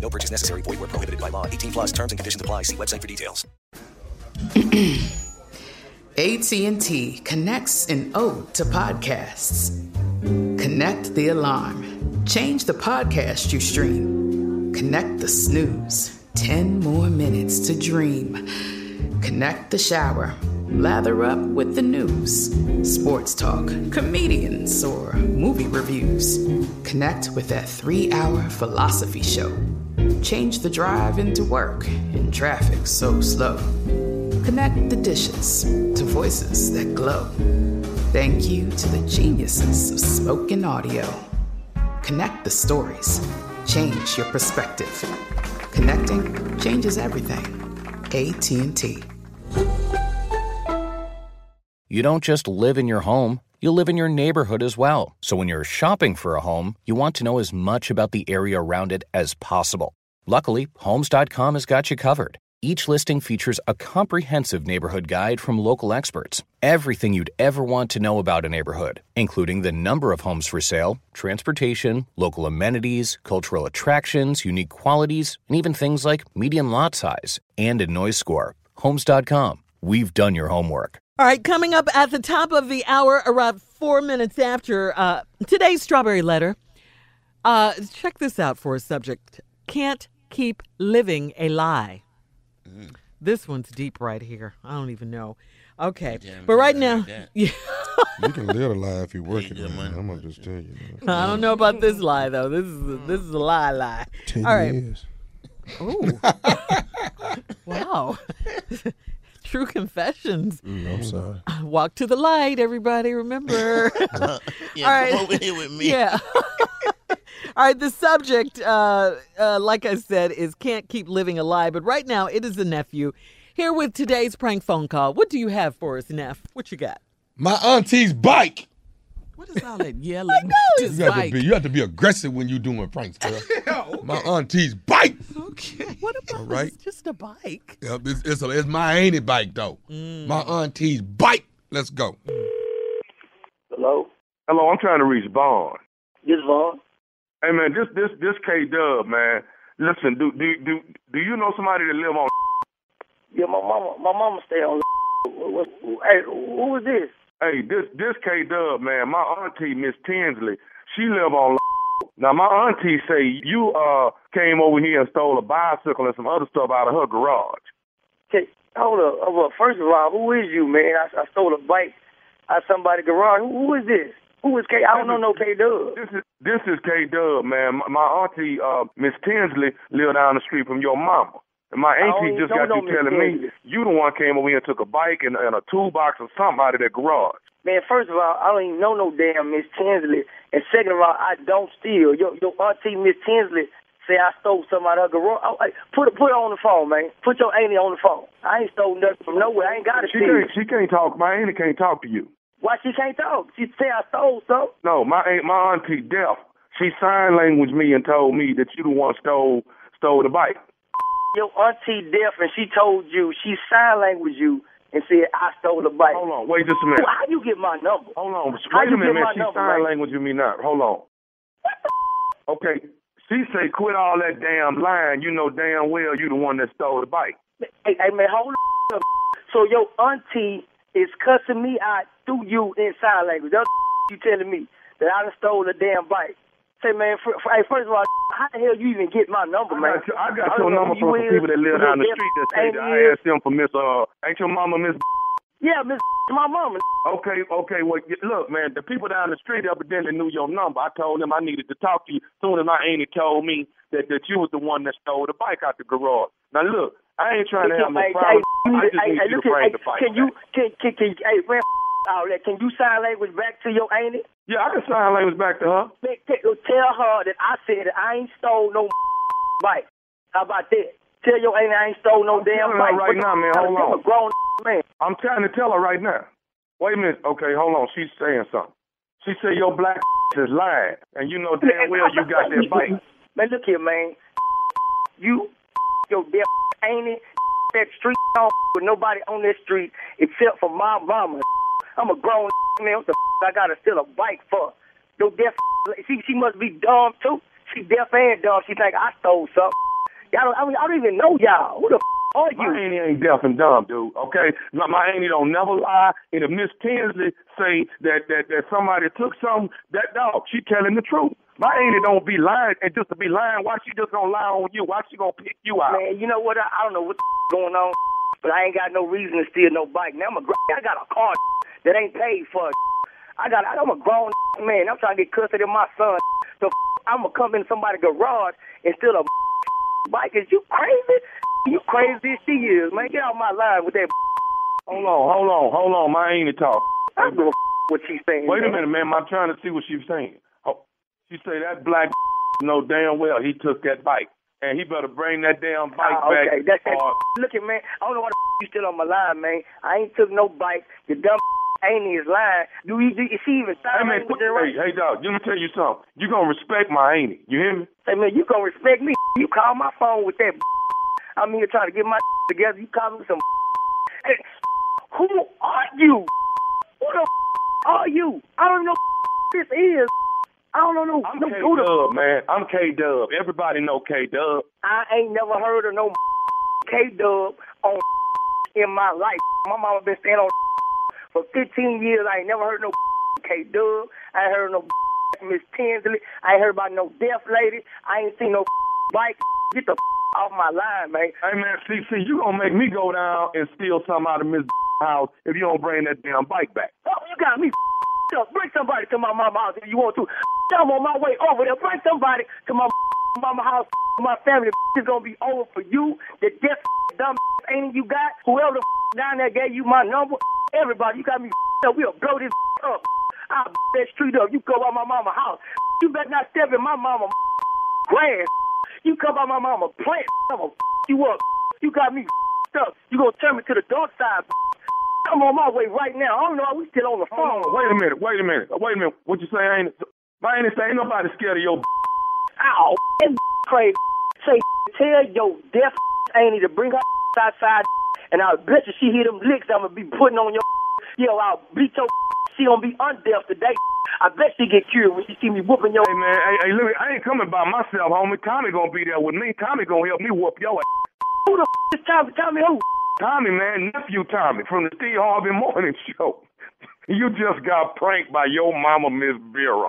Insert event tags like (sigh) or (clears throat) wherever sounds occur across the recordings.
No purchase necessary. Void where prohibited by law. 18 plus terms and conditions apply. See website for details. (clears throat) AT&T connects an ode to podcasts. Connect the alarm. Change the podcast you stream. Connect the snooze. 10 more minutes to dream. Connect the shower. Lather up with the news. Sports talk, comedians, or movie reviews. Connect with that three hour philosophy show. Change the drive into work in traffic so slow. Connect the dishes to voices that glow. Thank you to the geniuses of spoken audio. Connect the stories. Change your perspective. Connecting changes everything. AT&T. You don't just live in your home, you live in your neighborhood as well. So when you're shopping for a home, you want to know as much about the area around it as possible. Luckily, Homes.com has got you covered. Each listing features a comprehensive neighborhood guide from local experts. Everything you'd ever want to know about a neighborhood, including the number of homes for sale, transportation, local amenities, cultural attractions, unique qualities, and even things like median lot size and a noise score. Homes.com. We've done your homework. All right, coming up at the top of the hour, around four minutes after uh, today's strawberry letter. Uh, check this out for a subject: can't keep living a lie. This one's deep right here. I don't even know. Okay, but right now, (laughs) yeah, You can live a lie if you work it, man. I'm gonna just tell you. Man. I don't know about this lie though. This is a, this is a lie, lie. Ten All right. years. Ooh. (laughs) wow. (laughs) True confessions. Mm, I'm sorry. Walk to the light, everybody. Remember. Yeah, All right. come over here with me. Yeah. All right. The subject, uh, uh, like I said, is can't keep living a lie. But right now, it is the nephew here with today's prank phone call. What do you have for us, Neff? What you got? My auntie's bike. What is all that yelling? (laughs) You have to be you have to be aggressive when you doing pranks, (laughs) girl. My auntie's bike. Okay. What about All right. it's just a bike? Yeah, it's, it's, a, it's my auntie bike though. Mm. My auntie's bike. Let's go. Hello? Hello, I'm trying to reach Vaughn. This Vaughn? Hey man, this this this K Dub man. Listen, do do do do you know somebody that live on? (laughs) Yeah, my mama, my mama stay on. (laughs) What, hey, who is this? Hey, this this K Dub man. My auntie Miss Tinsley, she live on. (laughs) Now my auntie say you uh came over here and stole a bicycle and some other stuff out of her garage. Okay, hold up. Uh, well, first of all, who is you, man? I, I stole a bike out somebody's garage. Who, who is this? Who is K? I don't know no K Dub. This is this is K Dub man. My, my auntie uh Miss Tinsley live down the street from your mama. And my auntie just got you telling me you the one came over here and took a bike and, and a toolbox or something out of their garage. Man, first of all, I don't even know no damn Miss Tinsley. And second of all, I don't steal. Your your auntie Miss Tinsley say I stole something out of her garage. Oh, hey, put put her on the phone, man. Put your auntie on the phone. I ain't stole nothing from nowhere. I ain't got to She steal. can't she can't talk. My auntie can't talk to you. Why she can't talk? She say I stole something. No, my aunt, my auntie deaf. She sign language me and told me that you the one stole stole the bike. your auntie deaf and she told you, she sign language you and said, I stole the bike. Hold on, wait just a minute. How you get my number? Hold on, How wait you a minute, man. She number, sign man? language me not. Hold on. Okay, she say quit all that damn lying. You know damn well you the one that stole the bike. Hey, hey man, hold up. So your auntie is cussing me out through you in sign language. That's (laughs) you telling me that I done stole the damn bike. Say, man, for, for, hey, first of all, (laughs) how the hell you even get my number, I man? got, your- I got don't your know number who from you some is, people that live who down the street that say that I is. asked them for Miss uh ain't your mama Miss (laughs) Yeah, Miss my mama. Okay, okay, well look man, the people down the street evidently knew your number. I told them I needed to talk to you soon as my auntie told me that, that you was the one that stole the bike out the garage. Now look, I ain't trying to have no problem. hey, I just hey, need hey, you look to at- bring hey, the bike. Can you, can, can, can, hey, man, all that. Can you sign language back to your auntie? Yeah, I can sign language back to her. Man, Tell her that I said that I ain't stole no (laughs) bike. How about that? Tell your auntie I ain't stole no damn telling her bike. right What now, man. Hold I'm on. a grown (laughs) man. I'm trying to tell her right now. Wait a minute. Okay, hold on. She's saying something. She said your black (laughs) is lying, and you know damn well you got that bike. Man, look here, man. You, your damn auntie, (laughs) that street (laughs) don't with nobody on this street except for my mama. I'm a grown (laughs) man. What the I gotta steal a bike for? No deaf. She she must be dumb too. She deaf and dumb. She think I stole something. Y'all don't, I, mean, I don't even know y'all. Who the are My you? auntie ain't deaf and dumb, dude. Okay, my, my auntie don't never lie. And if Miss Tinsley say that that that somebody took something, that dog, she telling the truth. My auntie don't be lying, and just to be lying, why she just gonna lie on you? Why she gonna pick you out? Man, you know what? I, I don't know what's (laughs) going on, (laughs) but I ain't got no reason to steal no bike. Now I'm a gr- I got a car (laughs) that ain't paid for. I got I'm a grown man. I'm trying to get custody of my son. So I'm gonna come in somebody's garage and steal a bike. Is you crazy? You crazy as she is, man. Get out my line with that. Hold on, hold on, hold on. My auntie talk. I don't a what she's saying. Wait a minute, man. I'm trying to see what she's saying. Oh, she say that black (laughs) know damn well he took that bike, and he better bring that damn bike Ah, okay, back. that's that. or- (laughs) Look at man. I don't know why the (laughs) you still on my line, man. I ain't took no bike. The dumb ain't his line. Do he? Do, is she even Hey man, in right? hey, hey dog, let me tell you something. You gonna respect my auntie. You hear me? Hey man, you gonna respect me? You call my phone with that? I'm here trying to get my together. You call me some? Hey, who are you? Who the are you? I don't know who this is. Don't know. I'm no, K Dub, man. I'm K Dub. Everybody know K Dub. I ain't never heard of no (laughs) K Dub on (laughs) in my life. My mama been staying on (laughs) for 15 years. I ain't never heard no K Dub. I ain't heard no Miss Tinsley. I ain't heard about no deaf lady. I ain't seen no bike. Get the off my line, man. Hey man, see, you gonna make me go down and steal something out of Miss house if you don't bring that damn bike back. Oh, you got me Bring somebody to my mama house if you want to. (laughs) I'm on my way over there. Bring somebody to my (laughs) mama house. (laughs) My family is gonna be over for you. The deaf dumb ain't you got. Whoever the down there gave you my number. Everybody, you got me up. We'll blow this up. I'll that street up. You go by my mama house. You better not step in my mama grass. You come by my mama plant. I'm gonna you up. You got me up. You gonna turn me to the dark side. I'm on my way right now. I don't know. How we still on the phone. Oh, wait a minute, wait a minute, wait a minute. What you say? I ain't. Say ain't nobody scared of your. Ow, that crazy. Say, tell your deaf auntie to bring her outside, and I bet you she hear them licks I'm gonna be putting on your. Yo, I'll beat your. She gonna be undeaf today. I bet she get cured when she see me whooping your. Hey man, hey, hey, look, I ain't coming by myself, homie. Tommy gonna be there with me. Tommy gonna help me whoop your. ass. Who the f- is Tommy? Tommy who? Tommy, man, nephew Tommy from the Steve Harvey Morning (laughs) Show. You just got pranked by your mama, Miss Vera.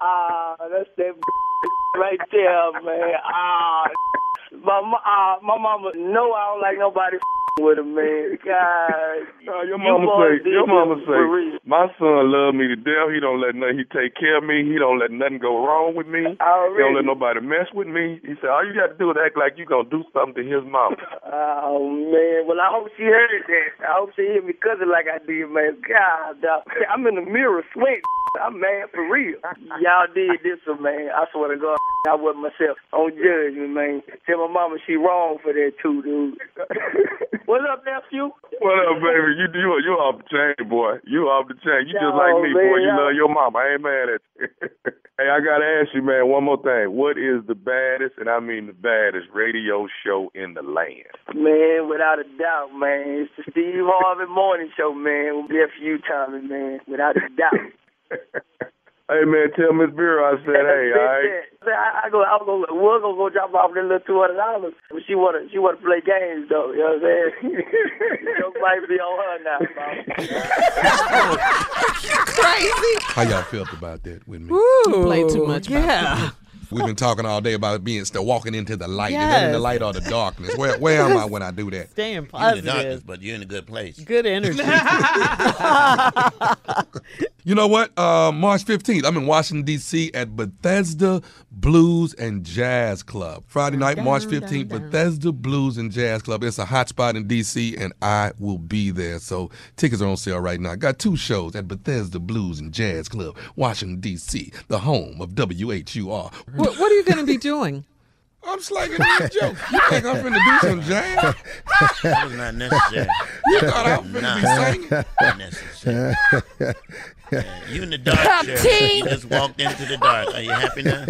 Ah, that's that (laughs) right there, man. Ah, my ah, my mama. know I don't like nobody with him, man. God, (laughs) Uh, your you mama boys say, your mama say, my son love me to death. He don't let nothing. He take care of me. He don't let nothing go wrong with me. He don't let nobody mess with me. He said, all you got to do is act like you gonna do something to his mama. Oh man, well I hope she heard that. I hope she hear me cussing like I did, man. God, dog. I'm in the mirror sweating. I'm mad for real. (laughs) Y'all did this one, man. I swear to God, I wasn't myself. Don't judge me, man. Tell my mama she wrong for that too, dude. (laughs) What's up, nephew? What up, baby? You you you off the chain, boy. You off the chain. You just like me, boy. man, You y'all- love your mama. I ain't mad at you. (laughs) Hey, I gotta ask you, man, one more thing. What is the baddest, and I mean the baddest, radio show in the land? Man, without a doubt, man. It's the Steve Harvey Morning Show, man. We'll be there for you, Tommy, man. Without a doubt. Hey, man, tell Miss Vera I said, (laughs) hey, all right. I, I go, I go, we're gonna go drop off that little two hundred dollars. But she wanna, she wanna play games though. You know what I'm saying? (laughs) Joke might be on her now, Crazy. How y'all felt about that with me? Ooh, play too much about Yeah. (laughs) We've been talking all day about being still walking into the light. Is that in the Yes. light or the darkness? Where where am I when I do that? Staying You in the positive. darkness, but you're in a good place. Good energy. You know what? Uh, March 15th, I'm in Washington, D.C. at Bethesda Blues and Jazz Club. Friday night, March 15th, Bethesda Blues and Jazz Club. It's a hot spot in D.C., and I will be there. So tickets are on sale right now. I Got two shows at Bethesda Blues and Jazz Club, Washington, D.C., the home of WHUR. what, what are you going to be doing? I'm slanging these jokes. You think I'm finna do some jazz? That was not necessary. You thought I was finna Nah. be singing? Not necessary. Yeah, you in the dark, Top Sheriff. team. You just walked into the dark. Are you happy now?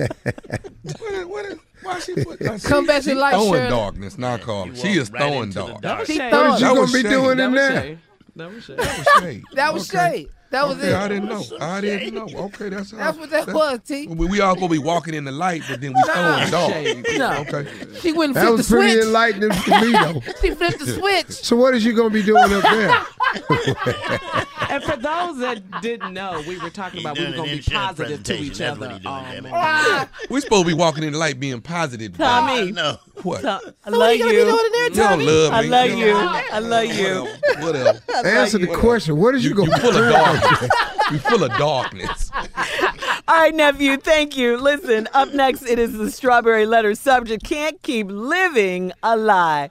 What is, what is, why she put, uh, Come she- back to she light, throwing Shirley. darkness, not Carl. You She is right throwing into the dog. dark. He Shade. What you gonna be doing That in there? shade. That was shade. That was shade. That was Okay. shade. That was okay, it. I didn't know. I didn't know. Okay, that's That's what that was, T. We, we all gonna be walking in the light, but then we throwing dog. No. Okay. She wouldn't That flip the was pretty switch. enlightening to me, though. (laughs) She flipped the switch. So what is you gonna be doing up there? (laughs) And for those that didn't know, we were talking about we were going to be positive to each presentation. other. That's what he doing, Um, damn it. We supposed to be walking in the light, being positive. Tommy. No. What? Tom, I love you you. there, don't love me. I love you. I love you. Whatever. Whatever. Answer the question. What is you, You, gonna you be full of darkness. (laughs) You full of darkness. (laughs) All right, nephew, thank you. Listen, up next, it is the strawberry letter subject. Can't keep living a lie.